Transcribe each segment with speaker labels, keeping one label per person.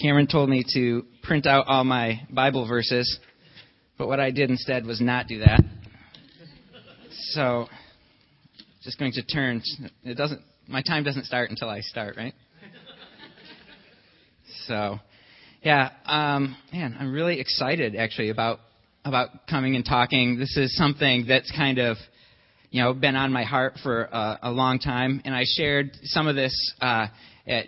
Speaker 1: Cameron told me to print out all my Bible verses, but what I did instead was not do that. So, just going to turn. It doesn't. My time doesn't start until I start, right? So, yeah, um, man, I'm really excited actually about about coming and talking. This is something that's kind of you know been on my heart for a, a long time, and I shared some of this uh, at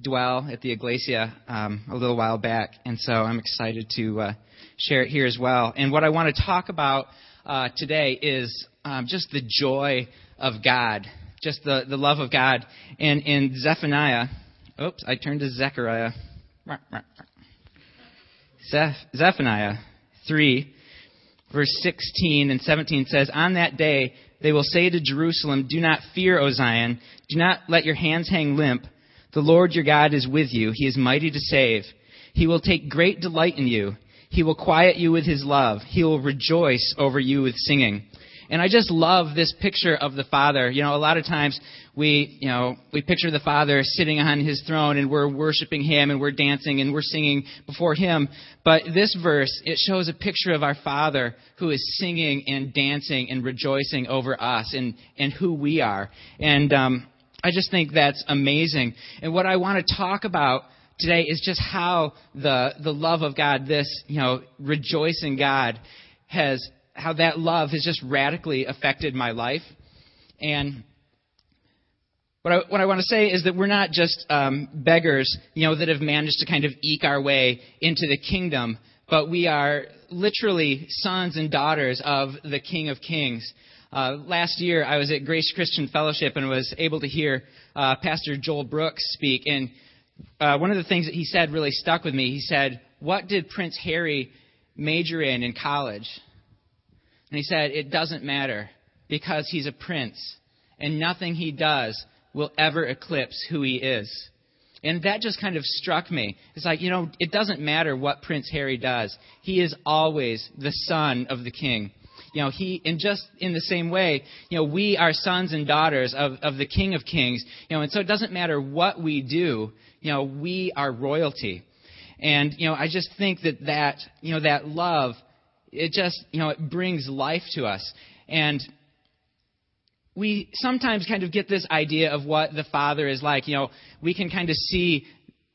Speaker 1: Dwell at the Iglesia um, a little while back, and so I'm excited to uh, share it here as well. And what I want to talk about uh, today is um, just the joy of God, just the, the love of God. And in Zephaniah, oops, I turned to Zechariah. Zephaniah 3, verse 16 and 17 says, On that day they will say to Jerusalem, Do not fear, O Zion. Do not let your hands hang limp. The Lord your God is with you. He is mighty to save. He will take great delight in you. He will quiet you with his love. He will rejoice over you with singing. And I just love this picture of the Father. You know, a lot of times we, you know, we picture the Father sitting on his throne and we're worshiping him and we're dancing and we're singing before him. But this verse, it shows a picture of our Father who is singing and dancing and rejoicing over us and, and who we are. And, um, I just think that's amazing. And what I want to talk about today is just how the, the love of God, this, you know, rejoicing God, has, how that love has just radically affected my life. And what I, what I want to say is that we're not just um, beggars, you know, that have managed to kind of eke our way into the kingdom, but we are literally sons and daughters of the King of Kings. Uh, last year, I was at Grace Christian Fellowship and was able to hear uh, Pastor Joel Brooks speak. And uh, one of the things that he said really stuck with me. He said, What did Prince Harry major in in college? And he said, It doesn't matter because he's a prince, and nothing he does will ever eclipse who he is. And that just kind of struck me. It's like, you know, it doesn't matter what Prince Harry does. He is always the son of the king. You know, he, and just in the same way, you know, we are sons and daughters of, of the King of Kings. You know, and so it doesn't matter what we do, you know, we are royalty. And, you know, I just think that that, you know, that love, it just, you know, it brings life to us. And we sometimes kind of get this idea of what the Father is like. You know, we can kind of see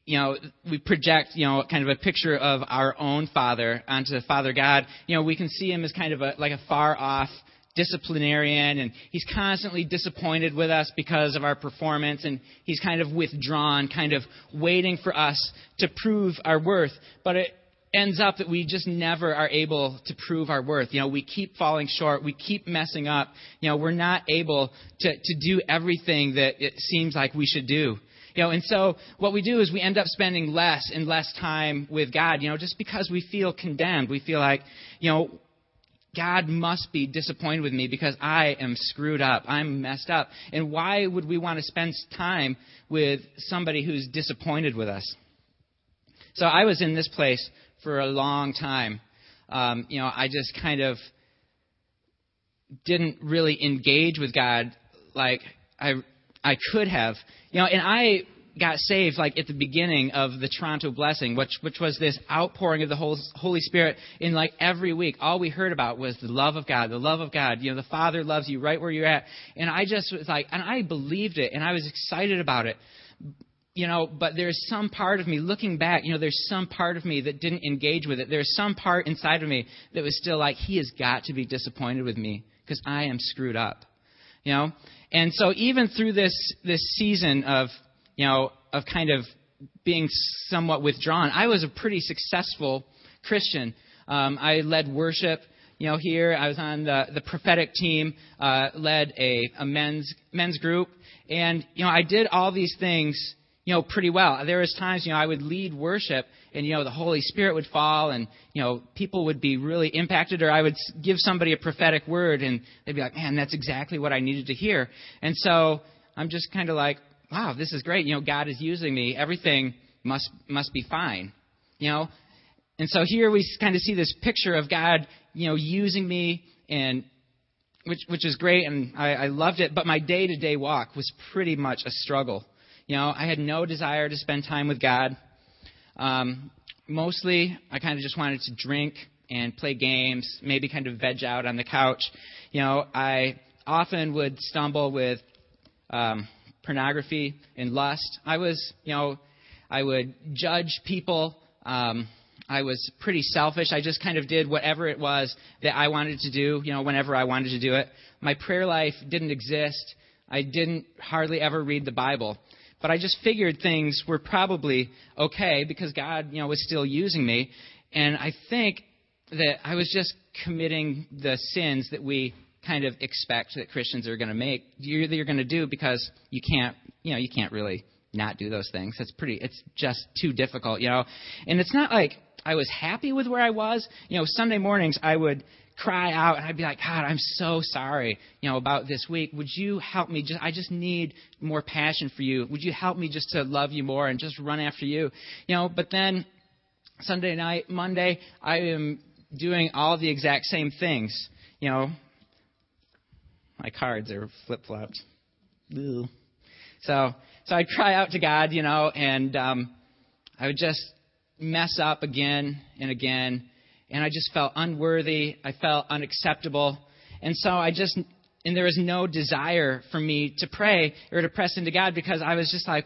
Speaker 1: you know, we project, you know, kind of a picture of our own Father onto Father God. You know, we can see him as kind of a, like a far off disciplinarian and he's constantly disappointed with us because of our performance and he's kind of withdrawn, kind of waiting for us to prove our worth. But it ends up that we just never are able to prove our worth. You know, we keep falling short, we keep messing up. You know, we're not able to, to do everything that it seems like we should do. You know, and so what we do is we end up spending less and less time with God, you know, just because we feel condemned. We feel like, you know, God must be disappointed with me because I am screwed up. I'm messed up. And why would we want to spend time with somebody who's disappointed with us? So I was in this place for a long time. Um, you know, I just kind of didn't really engage with God like I I could have. You know, and I got saved like at the beginning of the Toronto blessing, which which was this outpouring of the Holy Spirit in like every week. All we heard about was the love of God, the love of God. You know, the Father loves you right where you're at. And I just was like, and I believed it, and I was excited about it. You know, but there's some part of me looking back. You know, there's some part of me that didn't engage with it. There's some part inside of me that was still like, he has got to be disappointed with me because I am screwed up. You know, and so even through this this season of you know of kind of being somewhat withdrawn, I was a pretty successful Christian. Um, I led worship. You know, here I was on the, the prophetic team, uh, led a, a men's men's group, and you know I did all these things you know, pretty well. There was times, you know, I would lead worship and, you know, the Holy Spirit would fall and, you know, people would be really impacted or I would give somebody a prophetic word and they'd be like, man, that's exactly what I needed to hear. And so I'm just kind of like, wow, this is great. You know, God is using me. Everything must, must be fine. You know? And so here we kind of see this picture of God, you know, using me and which which is great and I, I loved it, but my day to day walk was pretty much a struggle You know, I had no desire to spend time with God. Um, mostly, I kind of just wanted to drink and play games, maybe kind of veg out on the couch. You know, I often would stumble with um, pornography and lust. I was, you know, I would judge people. Um, I was pretty selfish. I just kind of did whatever it was that I wanted to do, you know, whenever I wanted to do it. My prayer life didn't exist. I didn't hardly ever read the Bible. But I just figured things were probably okay because God, you know, was still using me. And I think that I was just committing the sins that we kind of expect that Christians are going to make. You're, you're going to do because you can't, you know, you can't really not do those things. It's pretty, it's just too difficult, you know. And it's not like I was happy with where I was. You know, Sunday mornings I would cry out and I'd be like, God, I'm so sorry, you know, about this week. Would you help me? Just, I just need more passion for you. Would you help me just to love you more and just run after you? You know, but then Sunday night, Monday, I am doing all the exact same things. You know, my cards are flip flopped. So, so I'd cry out to God, you know, and um, I would just mess up again and again and I just felt unworthy. I felt unacceptable. And so I just, and there was no desire for me to pray or to press into God because I was just like,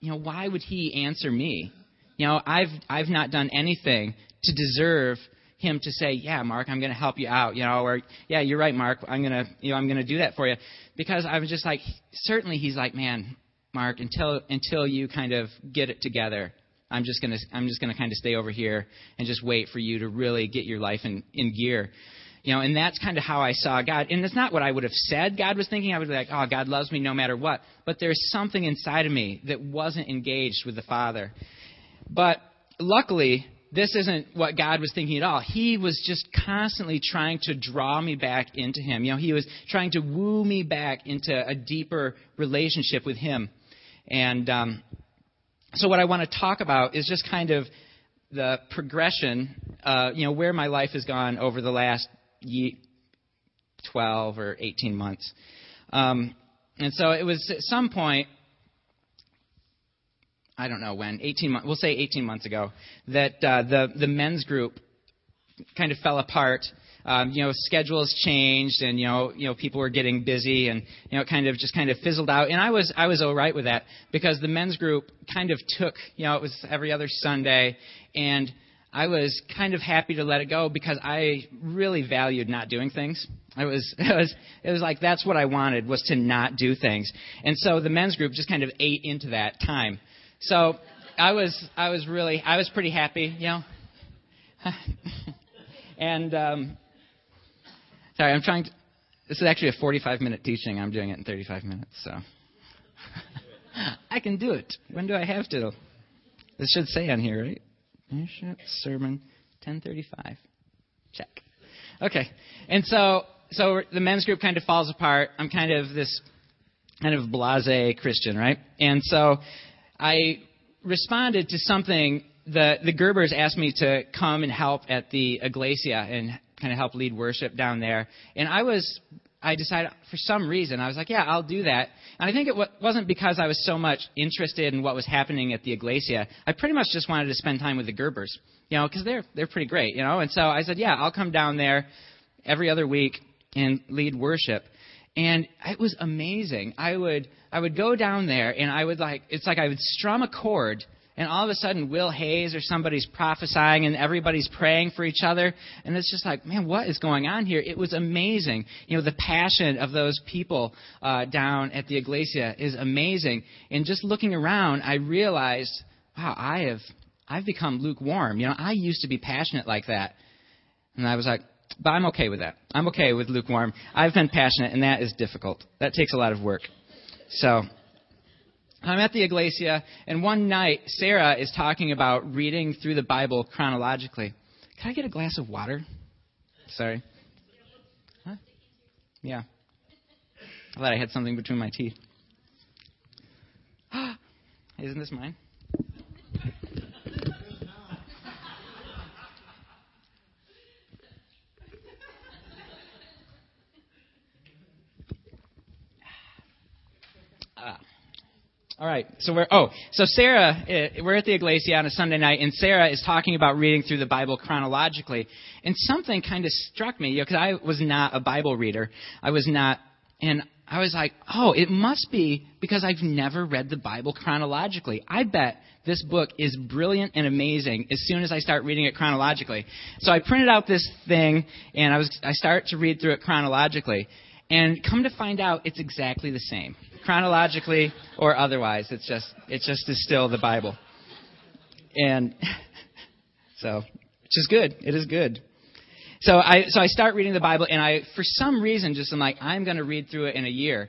Speaker 1: you know, why would He answer me? You know, I've, I've not done anything to deserve him to say, "Yeah, Mark, I'm going to help you out," you know, or "Yeah, you're right, Mark, I'm going to, you know, I'm going to do that for you," because I was just like, certainly he's like, "Man, Mark, until until you kind of get it together, I'm just gonna I'm just gonna kind of stay over here and just wait for you to really get your life in, in gear. You know, and that's kind of how I saw God. And it's not what I would have said God was thinking. I would be like, oh, God loves me no matter what. But there's something inside of me that wasn't engaged with the Father. But luckily, this isn't what God was thinking at all. He was just constantly trying to draw me back into Him. You know, He was trying to woo me back into a deeper relationship with Him. And um, so what I want to talk about is just kind of the progression, uh, you know, where my life has gone over the last 12 or 18 months. Um, and so it was at some point, I don't know when, 18 months, we'll say 18 months ago, that uh, the, the men's group kind of fell apart um, you know, schedules changed and, you know, you know, people were getting busy and, you know, it kind of just kind of fizzled out. And I was, I was all right with that because the men's group kind of took, you know, it was every other Sunday and I was kind of happy to let it go because I really valued not doing things. I was, it was, it was like that's what I wanted was to not do things. And so the men's group just kind of ate into that time. So I was, I was really, I was pretty happy, you know. and um, Sorry, I'm trying to. This is actually a 45 minute teaching. I'm doing it in 35 minutes, so. I can do it. When do I have to? This should say on here, right? Sermon 1035. Check. Okay. And so, so the men's group kind of falls apart. I'm kind of this kind of blase Christian, right? And so I responded to something the the Gerbers asked me to come and help at the Iglesia and kind of help lead worship down there. And I was, I decided for some reason, I was like, yeah, I'll do that. And I think it wasn't because I was so much interested in what was happening at the Iglesia. I pretty much just wanted to spend time with the Gerbers, you know, because they're they're pretty great, you know. And so I said, yeah, I'll come down there every other week and lead worship. And it was amazing. I would I would go down there and I would like it's like I would strum a chord and all of a sudden Will Hayes or somebody's prophesying and everybody's praying for each other. And it's just like, man, what is going on here? It was amazing. You know, the passion of those people uh, down at the Iglesia is amazing. And just looking around, I realized, wow, I have I've become lukewarm. You know, I used to be passionate like that. And I was like, but I'm okay with that. I'm okay with lukewarm. I've been passionate, and that is difficult. That takes a lot of work. So I'm at the Iglesia, and one night Sarah is talking about reading through the Bible chronologically. Can I get a glass of water? Sorry. Huh? Yeah. I thought I had something between my teeth. Isn't this mine? All right, so we're oh, so Sarah, eh, we're at the Iglesia on a Sunday night, and Sarah is talking about reading through the Bible chronologically, and something kind of struck me you know, because I was not a Bible reader. I was not, and I was like, oh, it must be because I've never read the Bible chronologically. I bet this book is brilliant and amazing as soon as I start reading it chronologically. So I printed out this thing and I was I start to read through it chronologically. And come to find out it's exactly the same. Chronologically or otherwise. It's just it's just is still the Bible. And so which is good. It is good. So I so I start reading the Bible and I for some reason just I'm like, I'm gonna read through it in a year.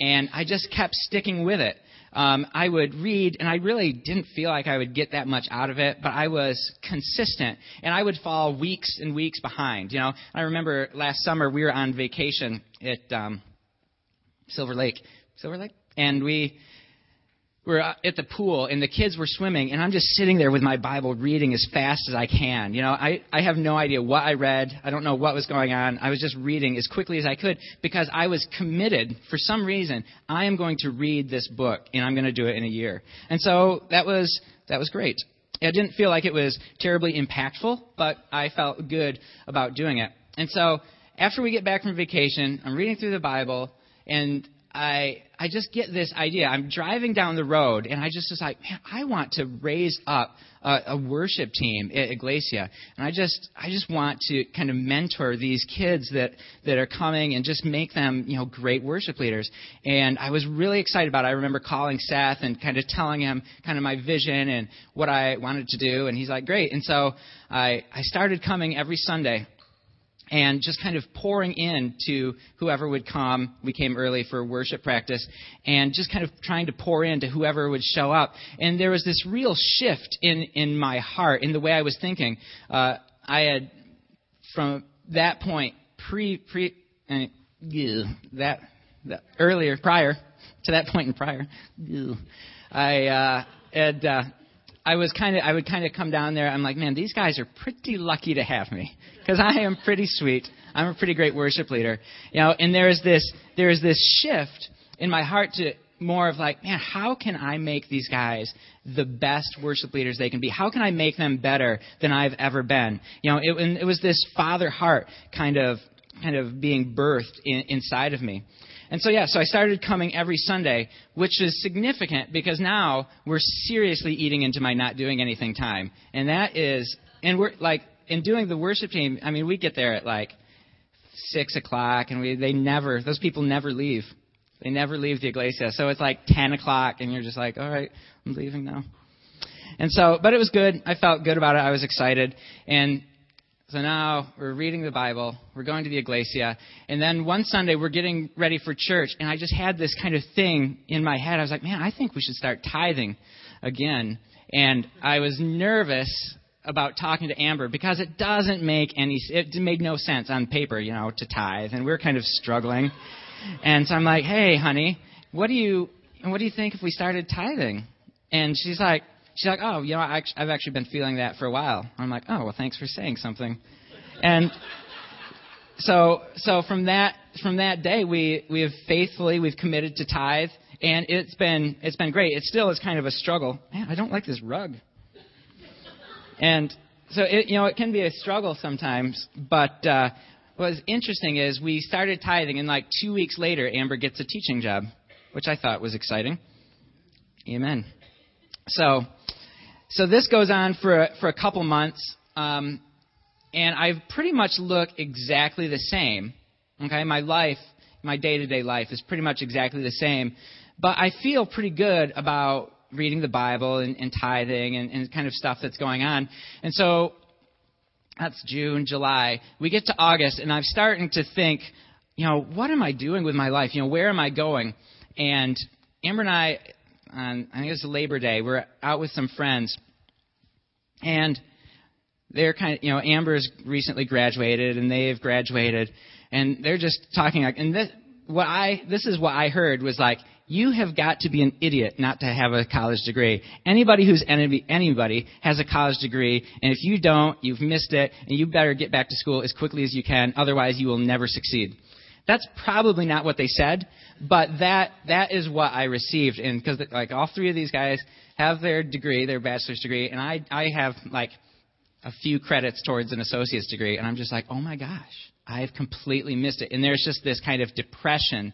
Speaker 1: And I just kept sticking with it um, I would read, and I really didn't feel like I would get that much out of it, but I was consistent, and I would fall weeks and weeks behind. You know, I remember last summer we were on vacation at um, Silver Lake, Silver Lake, and we we're uh, at the pool and the kids were swimming and I'm just sitting there with my Bible reading as fast as I can. You know, I, I have no idea what I read. I don't know what was going on. I was just reading as quickly as I could because I was committed for some reason. I am going to read this book and I'm going to do it in a year. And so that was, that was great. I didn't feel like it was terribly impactful, but I felt good about doing it. And so after we get back from vacation, I'm reading through the Bible and I I just get this idea. I'm driving down the road, and I just was like, man, I want to raise up a, a worship team at Iglesia, and I just I just want to kind of mentor these kids that that are coming and just make them you know great worship leaders. And I was really excited about it. I remember calling Seth and kind of telling him kind of my vision and what I wanted to do, and he's like, great. And so I I started coming every Sunday and just kind of pouring in to whoever would come. We came early for worship practice, and just kind of trying to pour into whoever would show up. And there was this real shift in in my heart, in the way I was thinking. Uh, I had from that point pre pre uh, that that earlier prior to that point in prior, I uh, had. Uh, I was kind of I would kind of come down there. I'm like, man, these guys are pretty lucky to have me because I am pretty sweet. I'm a pretty great worship leader, you know. And there is this there is this shift in my heart to more of like, man, how can I make these guys the best worship leaders they can be? How can I make them better than I've ever been? You know, it, it was this father heart kind of kind of being birthed in, inside of me. And so, yeah, so I started coming every Sunday, which is significant because now we're seriously eating into my not doing anything time. And that is, and we're like, in doing the worship team, I mean, we get there at like 6 o'clock, and we, they never, those people never leave. They never leave the iglesia. So it's like 10 o'clock, and you're just like, all right, I'm leaving now. And so, but it was good. I felt good about it. I was excited. And so now we're reading the Bible, we're going to the Iglesia, and then one Sunday we're getting ready for church, and I just had this kind of thing in my head. I was like, man, I think we should start tithing again. And I was nervous about talking to Amber because it doesn't make any it made no sense on paper, you know, to tithe, and we're kind of struggling. And so I'm like, "Hey, honey, what do you what do you think if we started tithing?" And she's like, she's like, oh, you know, I've actually been feeling that for a while. I'm like, oh, well, thanks for saying something. And so, so from that from that day, we we have faithfully we've committed to tithe, and it's been it's been great. It still is kind of a struggle. Man, I don't like this rug. And so it you know it can be a struggle sometimes, but. Uh, What's interesting is we started tithing, and like two weeks later, Amber gets a teaching job, which I thought was exciting. Amen. So, so this goes on for a, for a couple months, um, and I pretty much look exactly the same. Okay, my life, my day-to-day life is pretty much exactly the same, but I feel pretty good about reading the Bible and, and tithing and, and kind of stuff that's going on. And so that's June, July. We get to August, and I'm starting to think, you know, what am I doing with my life? You know, where am I going? And Amber and I on I think it was Labor Day. We're out with some friends, and they're kind of you know Amber's recently graduated and they've graduated, and they're just talking like and this what I this is what I heard was like you have got to be an idiot not to have a college degree. Anybody who's any, anybody has a college degree, and if you don't, you've missed it, and you better get back to school as quickly as you can. Otherwise, you will never succeed. That's probably not what they said, but that that is what I received. And because like all three of these guys have their degree, their bachelor's degree, and I I have like a few credits towards an associate's degree, and I'm just like, oh my gosh, I've completely missed it. And there's just this kind of depression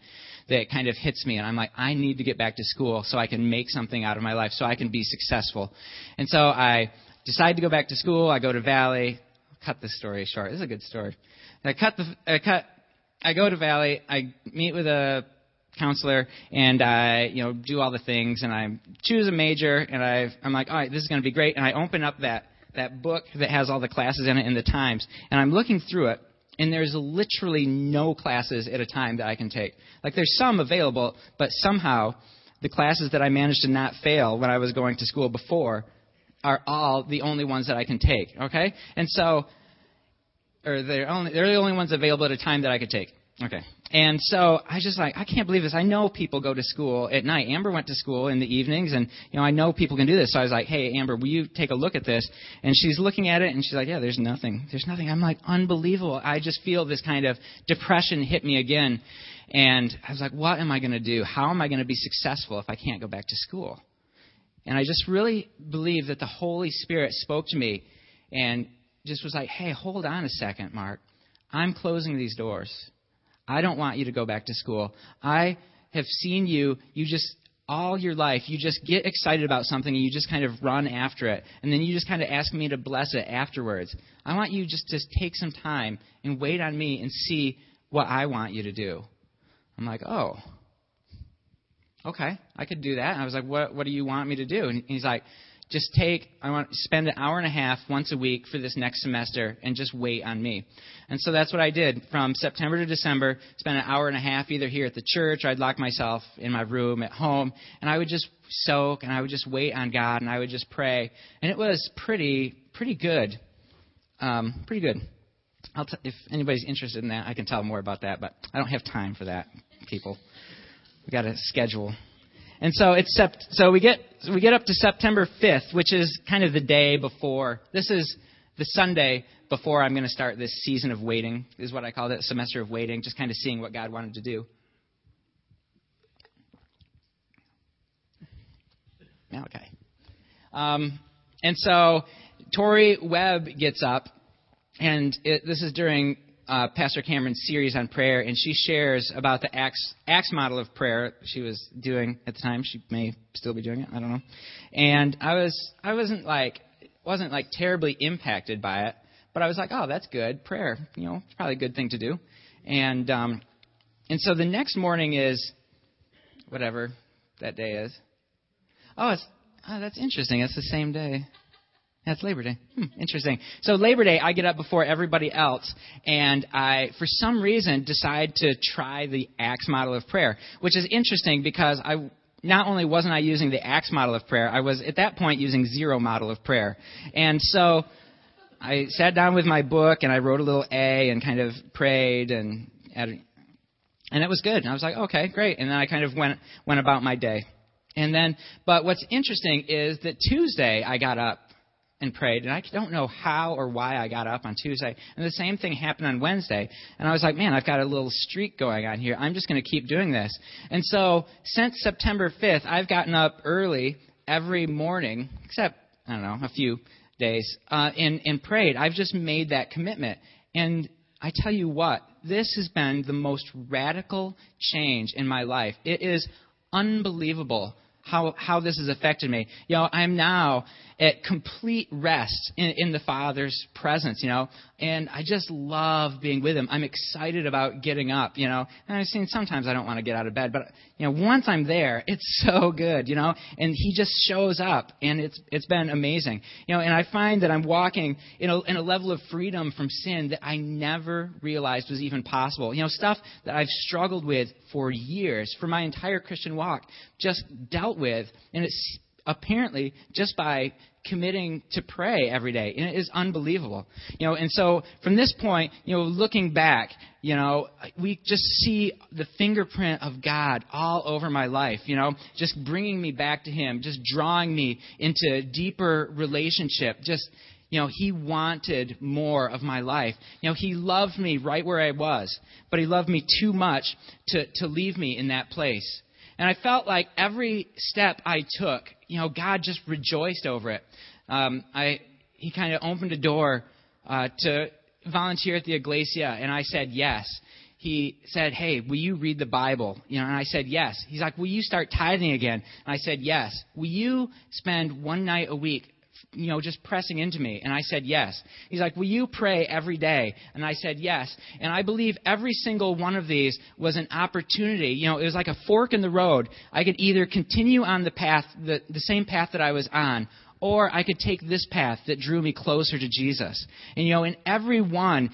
Speaker 1: that kind of hits me, and I'm like, I need to get back to school so I can make something out of my life, so I can be successful. And so I decide to go back to school. I go to Valley. I'll cut this story short. This is a good story. I cut the I cut. I go to Valley. I meet with a counselor and I, you know, do all the things and I choose a major and i I'm like, all right, this is going to be great. And I open up that that book that has all the classes in it in the times and I'm looking through it and there's literally no classes at a time that I can take. Like there's some available, but somehow the classes that I managed to not fail when I was going to school before are all the only ones that I can take. Okay, and so, or they're only they're the only ones available at a time that I could take. Okay. And so I just like I can't believe this. I know people go to school at night. Amber went to school in the evenings, and you know I know people can do this. So I was like, "Hey, Amber, will you take a look at this?" And she's looking at it, and she's like, "Yeah, there's nothing. There's nothing." I'm like, "Unbelievable!" I just feel this kind of depression hit me again, and I was like, "What am I going to do? How am I going to be successful if I can't go back to school?" And I just really believe that the Holy Spirit spoke to me, and just was like, "Hey, hold on a second, Mark. I'm closing these doors." I don't want you to go back to school. I have seen you, you just, all your life, you just get excited about something and you just kind of run after it. And then you just kind of ask me to bless it afterwards. I want you just to take some time and wait on me and see what I want you to do. I'm like, oh, okay, I could do that. And I was like, what, what do you want me to do? And he's like, just take, I want to spend an hour and a half once a week for this next semester and just wait on me. And so that's what I did from September to December, spend an hour and a half either here at the church or I'd lock myself in my room at home and I would just soak and I would just wait on God and I would just pray. And it was pretty, pretty good. Um, pretty good. I'll t- if anybody's interested in that, I can tell more about that, but I don't have time for that, people. We got a schedule. And so it's sept- so we get we get up to September 5th, which is kind of the day before. This is the Sunday before I'm going to start this season of waiting. Is what I call it, semester of waiting, just kind of seeing what God wanted to do. Okay. Um, and so Tori Webb gets up, and it, this is during uh, Pastor Cameron's series on prayer, and she shares about the Acts, Acts model of prayer she was doing at the time. She may still be doing it. I don't know. And I was I wasn't like wasn't like terribly impacted by it, but I was like, oh, that's good prayer. You know, it's probably a good thing to do. And um, and so the next morning is whatever that day is. Oh, it's oh, that's interesting. It's the same day. That's Labor Day. Hmm, interesting. So Labor Day, I get up before everybody else, and I, for some reason, decide to try the Acts model of prayer, which is interesting because I not only wasn't I using the Acts model of prayer, I was at that point using zero model of prayer, and so I sat down with my book and I wrote a little A and kind of prayed and and it was good. And I was like, okay, great. And then I kind of went went about my day. And then, but what's interesting is that Tuesday I got up and prayed. And I don't know how or why I got up on Tuesday. And the same thing happened on Wednesday. And I was like, man, I've got a little streak going on here. I'm just going to keep doing this. And so since September 5th, I've gotten up early every morning, except, I don't know, a few days, uh, and, and prayed. I've just made that commitment. And I tell you what, this has been the most radical change in my life. It is unbelievable how, how this has affected me. You know, I'm now at complete rest in, in the Father's presence, you know, and I just love being with Him. I'm excited about getting up, you know, and I've seen sometimes I don't want to get out of bed, but, you know, once I'm there, it's so good, you know, and He just shows up, and it's, it's been amazing, you know, and I find that I'm walking in a, in a level of freedom from sin that I never realized was even possible. You know, stuff that I've struggled with for years, for my entire Christian walk, just dealt with, and it's apparently just by committing to pray every day and it is unbelievable you know and so from this point you know looking back you know we just see the fingerprint of god all over my life you know just bringing me back to him just drawing me into deeper relationship just you know, He wanted more of my life. You know, He loved me right where I was, but He loved me too much to, to leave me in that place. And I felt like every step I took, you know, God just rejoiced over it. Um, I, he kind of opened a door uh, to volunteer at the Iglesia, and I said yes. He said, "Hey, will you read the Bible?" You know, and I said yes. He's like, "Will you start tithing again?" And I said yes. Will you spend one night a week you know, just pressing into me. And I said, yes. He's like, will you pray every day? And I said, yes. And I believe every single one of these was an opportunity. You know, it was like a fork in the road. I could either continue on the path, the, the same path that I was on, or I could take this path that drew me closer to Jesus. And, you know, in every one,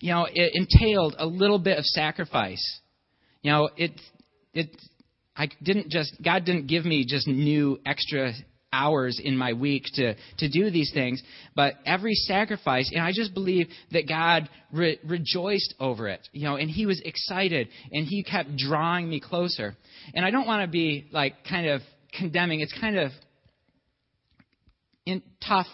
Speaker 1: you know, it entailed a little bit of sacrifice. You know, it, it, I didn't just, God didn't give me just new extra hours in my week to, to do these things, but every sacrifice, and I just believe that God re- rejoiced over it, you know, and He was excited, and He kept drawing me closer. And I don't want to be like kind of condemning. It's kind of in, tough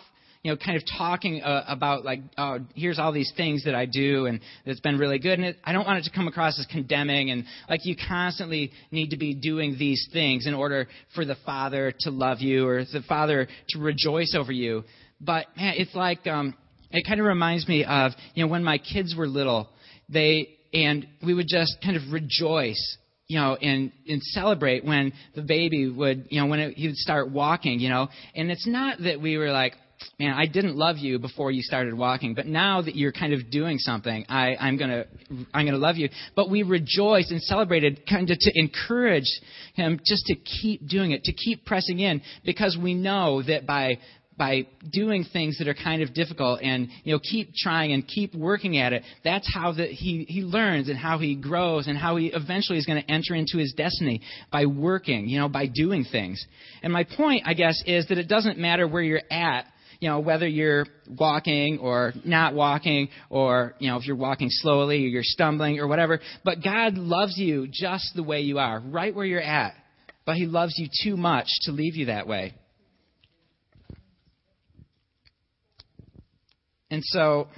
Speaker 1: you know, kind of talking uh, about like, oh, here's all these things that I do and it's been really good. And it, I don't want it to come across as condemning and like you constantly need to be doing these things in order for the Father to love you or the Father to rejoice over you. But man, it's like um, it kind of reminds me of you know when my kids were little, they and we would just kind of rejoice you know, and and celebrate when the baby would, you know, when it, he would start walking, you know. And it's not that we were like, man, I didn't love you before you started walking, but now that you're kind of doing something, I, I'm gonna I'm gonna love you. But we rejoiced and celebrated kind of to encourage him just to keep doing it, to keep pressing in, because we know that by by doing things that are kind of difficult and you know keep trying and keep working at it that's how that he he learns and how he grows and how he eventually is going to enter into his destiny by working you know by doing things and my point i guess is that it doesn't matter where you're at you know, whether you're walking or not walking, or, you know, if you're walking slowly or you're stumbling or whatever. But God loves you just the way you are, right where you're at. But He loves you too much to leave you that way. And so,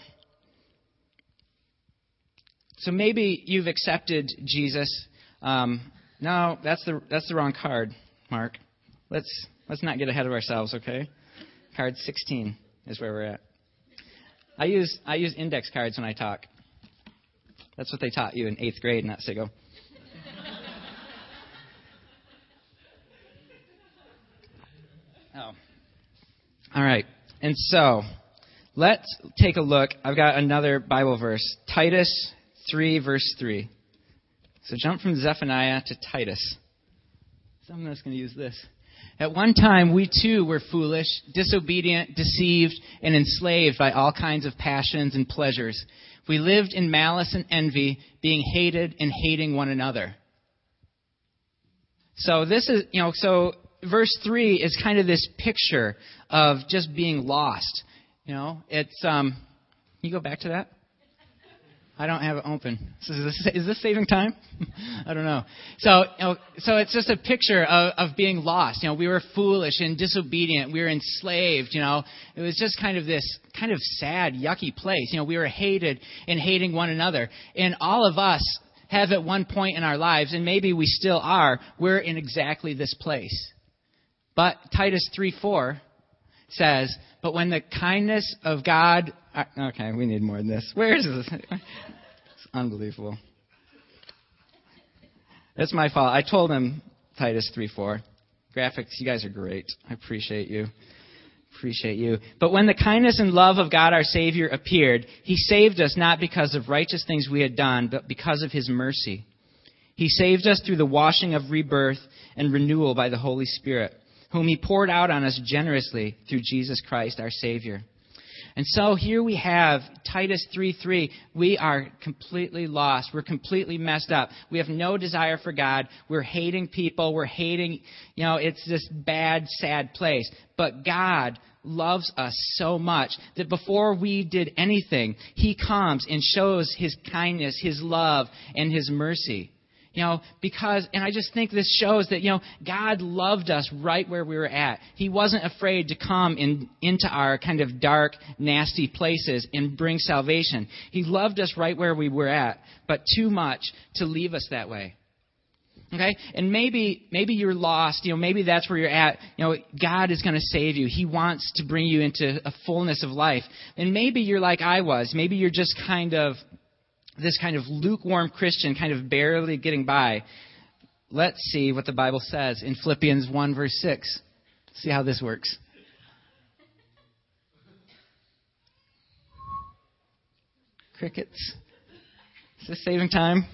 Speaker 1: so maybe you've accepted Jesus. Um, no, that's the that's the wrong card, Mark. Let's let's not get ahead of ourselves, okay? Card 16 is where we're at. I use I use index cards when I talk. That's what they taught you in eighth grade, not SIGO. oh. All right. And so, let's take a look. I've got another Bible verse Titus 3, verse 3. So jump from Zephaniah to Titus. Someone else going to use this. At one time, we too were foolish, disobedient, deceived, and enslaved by all kinds of passions and pleasures. We lived in malice and envy, being hated and hating one another. So this is, you know, so verse 3 is kind of this picture of just being lost. You know, it's, um, can you go back to that? I don't have it open. Is this, is this saving time? I don't know. So, you know, so it's just a picture of, of being lost. You know, we were foolish and disobedient. We were enslaved. You know, it was just kind of this kind of sad, yucky place. You know, we were hated and hating one another. And all of us have at one point in our lives, and maybe we still are, we're in exactly this place. But Titus 3 4 says, But when the kindness of God okay, we need more than this. Where is this? It's unbelievable. It's my fault. I told him Titus 3 4. Graphics, you guys are great. I appreciate you. Appreciate you. But when the kindness and love of God our Savior appeared, He saved us not because of righteous things we had done, but because of His mercy. He saved us through the washing of rebirth and renewal by the Holy Spirit, whom He poured out on us generously through Jesus Christ our Savior and so here we have Titus 3:3. We are completely lost. We're completely messed up. We have no desire for God. We're hating people. We're hating, you know, it's this bad, sad place. But God loves us so much that before we did anything, He comes and shows His kindness, His love, and His mercy. You know, because, and I just think this shows that, you know, God loved us right where we were at. He wasn't afraid to come in, into our kind of dark, nasty places and bring salvation. He loved us right where we were at, but too much to leave us that way. Okay? And maybe maybe you're lost, you know, maybe that's where you're at. You know, God is going to save you. He wants to bring you into a fullness of life. And maybe you're like I was. Maybe you're just kind of this kind of lukewarm Christian, kind of barely getting by. Let's see what the Bible says in Philippians 1 verse 6. See how this works. Crickets. Is this saving time?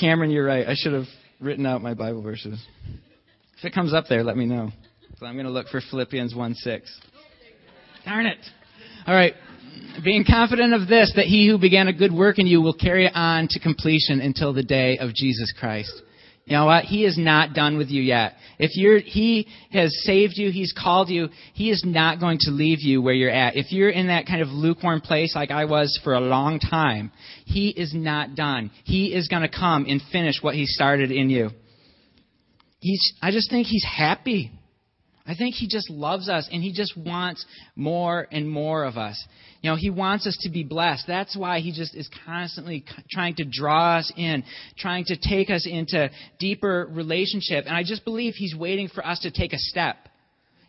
Speaker 1: Cameron, you're right. I should have written out my Bible verses. If it comes up there, let me know. So I'm going to look for Philippians 1 6. Darn it. All right. Being confident of this, that he who began a good work in you will carry it on to completion until the day of Jesus Christ. You know what? He is not done with you yet. If you're, He has saved you, He's called you, He is not going to leave you where you're at. If you're in that kind of lukewarm place like I was for a long time, He is not done. He is going to come and finish what He started in you. He's, I just think He's happy I think he just loves us and he just wants more and more of us. You know, he wants us to be blessed. That's why he just is constantly trying to draw us in, trying to take us into deeper relationship. And I just believe he's waiting for us to take a step.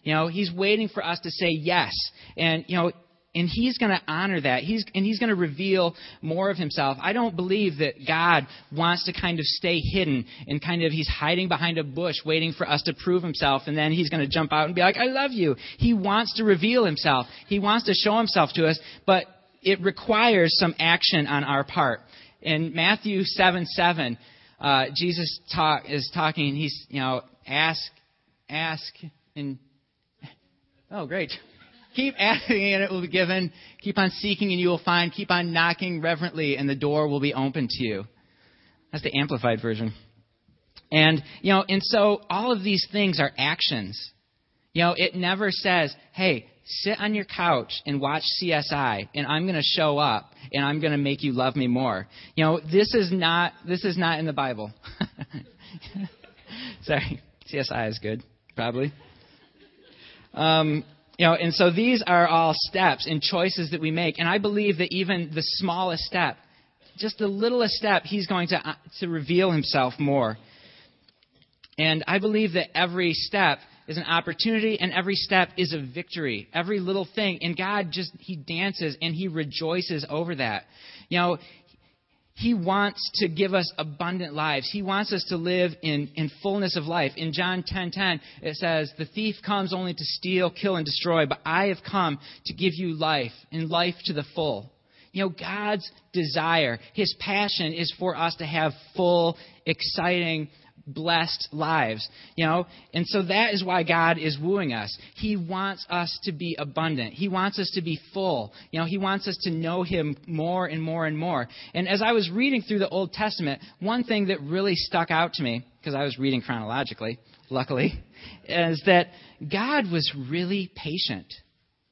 Speaker 1: You know, he's waiting for us to say yes. And, you know, and he's going to honor that. He's, and he's going to reveal more of himself. I don't believe that God wants to kind of stay hidden and kind of he's hiding behind a bush waiting for us to prove himself and then he's going to jump out and be like, I love you. He wants to reveal himself. He wants to show himself to us, but it requires some action on our part. In Matthew 7 7, uh, Jesus talk, is talking, he's, you know, ask, ask, and, oh, great. Keep asking and it will be given. Keep on seeking and you will find. Keep on knocking reverently and the door will be open to you. That's the amplified version. And, you know, and so all of these things are actions. You know, it never says, hey, sit on your couch and watch CSI and I'm going to show up and I'm going to make you love me more. You know, this is not this is not in the Bible. Sorry. CSI is good, probably. Um, you know, and so these are all steps and choices that we make. And I believe that even the smallest step, just the littlest step, he's going to, uh, to reveal himself more. And I believe that every step is an opportunity and every step is a victory. Every little thing. And God just, He dances and He rejoices over that. You know, he wants to give us abundant lives. He wants us to live in, in fullness of life. In John 10:10, 10, 10, it says, "The thief comes only to steal, kill, and destroy, but I have come to give you life, and life to the full." You know, God's desire, His passion is for us to have full, exciting, blessed lives. You know, and so that is why God is wooing us. He wants us to be abundant. He wants us to be full. You know, He wants us to know Him more and more and more. And as I was reading through the Old Testament, one thing that really stuck out to me, because I was reading chronologically, luckily, is that God was really patient.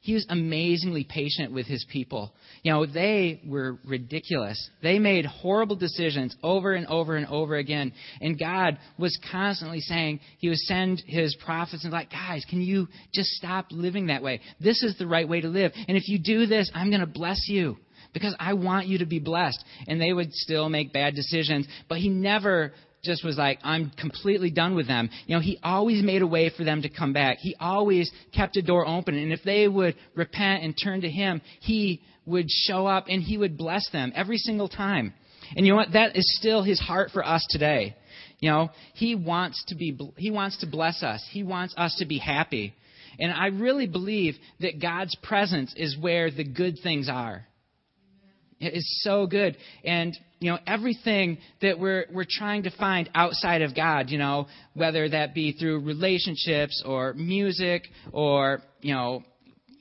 Speaker 1: He was amazingly patient with his people. You know, they were ridiculous. They made horrible decisions over and over and over again. And God was constantly saying, He would send His prophets and like, guys, can you just stop living that way? This is the right way to live. And if you do this, I'm going to bless you because I want you to be blessed. And they would still make bad decisions, but He never just was like, I'm completely done with them. You know, he always made a way for them to come back. He always kept a door open. And if they would repent and turn to him, he would show up and he would bless them every single time. And you know what? That is still his heart for us today. You know, he wants to be, he wants to bless us. He wants us to be happy. And I really believe that God's presence is where the good things are. It is so good. And, you know, everything that we're, we're trying to find outside of God, you know, whether that be through relationships or music or, you know,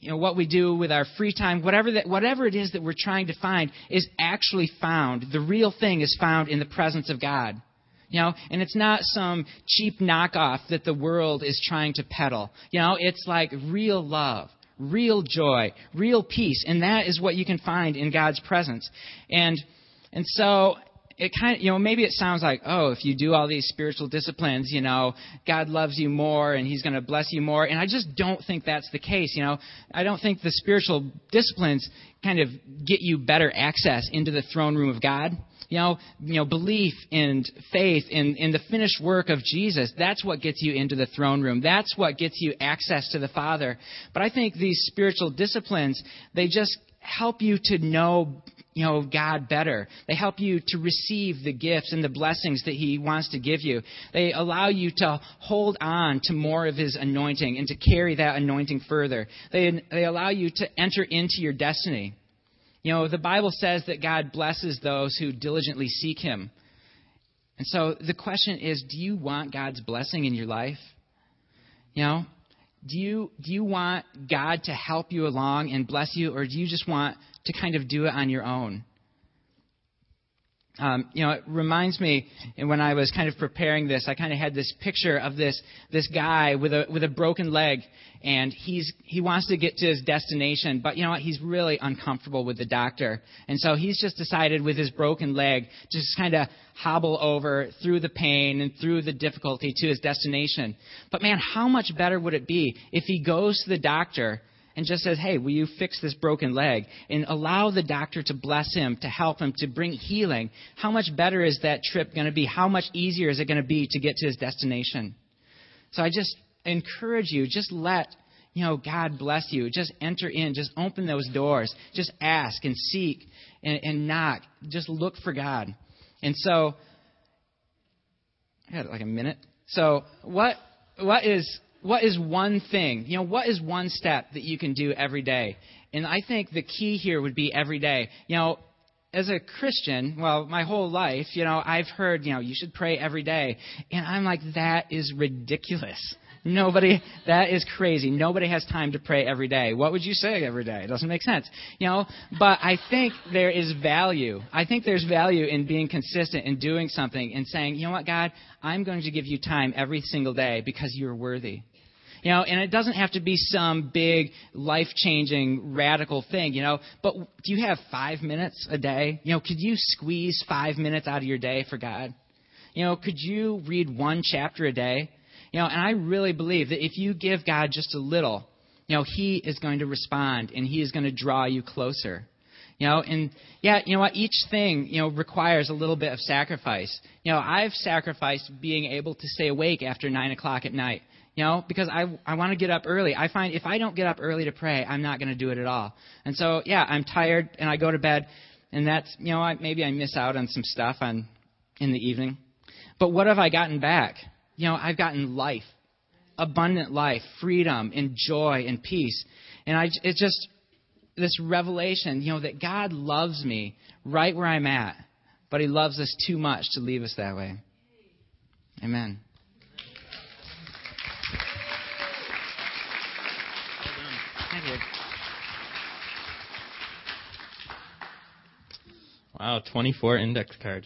Speaker 1: you know, what we do with our free time, whatever that, whatever it is that we're trying to find is actually found. The real thing is found in the presence of God. You know, and it's not some cheap knockoff that the world is trying to peddle. You know, it's like real love real joy, real peace, and that is what you can find in God's presence. And and so it kind of, you know, maybe it sounds like, oh, if you do all these spiritual disciplines, you know, God loves you more and He's going to bless you more. And I just don't think that's the case. You know, I don't think the spiritual disciplines kind of get you better access into the throne room of God. You know, you know, belief and faith in, in the finished work of Jesus, that's what gets you into the throne room. That's what gets you access to the Father. But I think these spiritual disciplines, they just help you to know you know God better. They help you to receive the gifts and the blessings that He wants to give you. They allow you to hold on to more of His anointing and to carry that anointing further. They, they allow you to enter into your destiny. You know, the Bible says that God blesses those who diligently seek Him. And so the question is do you want God's blessing in your life? You know, do you, do you want God to help you along and bless you, or do you just want to kind of do it on your own? Um, you know, it reminds me when I was kind of preparing this, I kind of had this picture of this this guy with a with a broken leg, and he's he wants to get to his destination, but you know what? He's really uncomfortable with the doctor, and so he's just decided with his broken leg just kind of hobble over through the pain and through the difficulty to his destination. But man, how much better would it be if he goes to the doctor and just says, Hey, will you fix this broken leg? And allow the doctor to bless him, to help him, to bring healing. How much better is that trip going to be? How much easier is it going to be to get to his destination? So I just encourage you, just let you know, God bless you. Just enter in. Just open those doors. Just ask and seek and, and knock. Just look for God. And so, I had like a minute. So, what what is what is one thing? You know, what is one step that you can do every day? And I think the key here would be every day. You know, as a Christian, well, my whole life, you know, I've heard, you know, you should pray every day. And I'm like, that is ridiculous. Nobody, that is crazy. Nobody has time to pray every day. What would you say every day? It doesn't make sense. You know, but I think there is value. I think there's value in being consistent in doing something and saying, you know what, God, I'm going to give you time every single day because you're worthy. You know, and it doesn't have to be some big life changing radical thing, you know, but do you have five minutes a day? You know, could you squeeze five minutes out of your day for God? You know, could you read one chapter a day? You know, and I really believe that if you give God just a little, you know, He is going to respond and He is going to draw you closer. You know, and yeah, you know what? Each thing, you know, requires a little bit of sacrifice. You know, I've sacrificed being able to stay awake after nine o'clock at night. You know, because I I want to get up early. I find if I don't get up early to pray, I'm not going to do it at all. And so yeah, I'm tired and I go to bed, and that's you know I, maybe I miss out on some stuff on in the evening. But what have I gotten back? You know, I've gotten life, abundant life, freedom, and joy and peace. And I, it's just this revelation, you know, that God loves me right where I'm at, but He loves us too much to leave us that way. Amen.
Speaker 2: Wow, 24 index cards.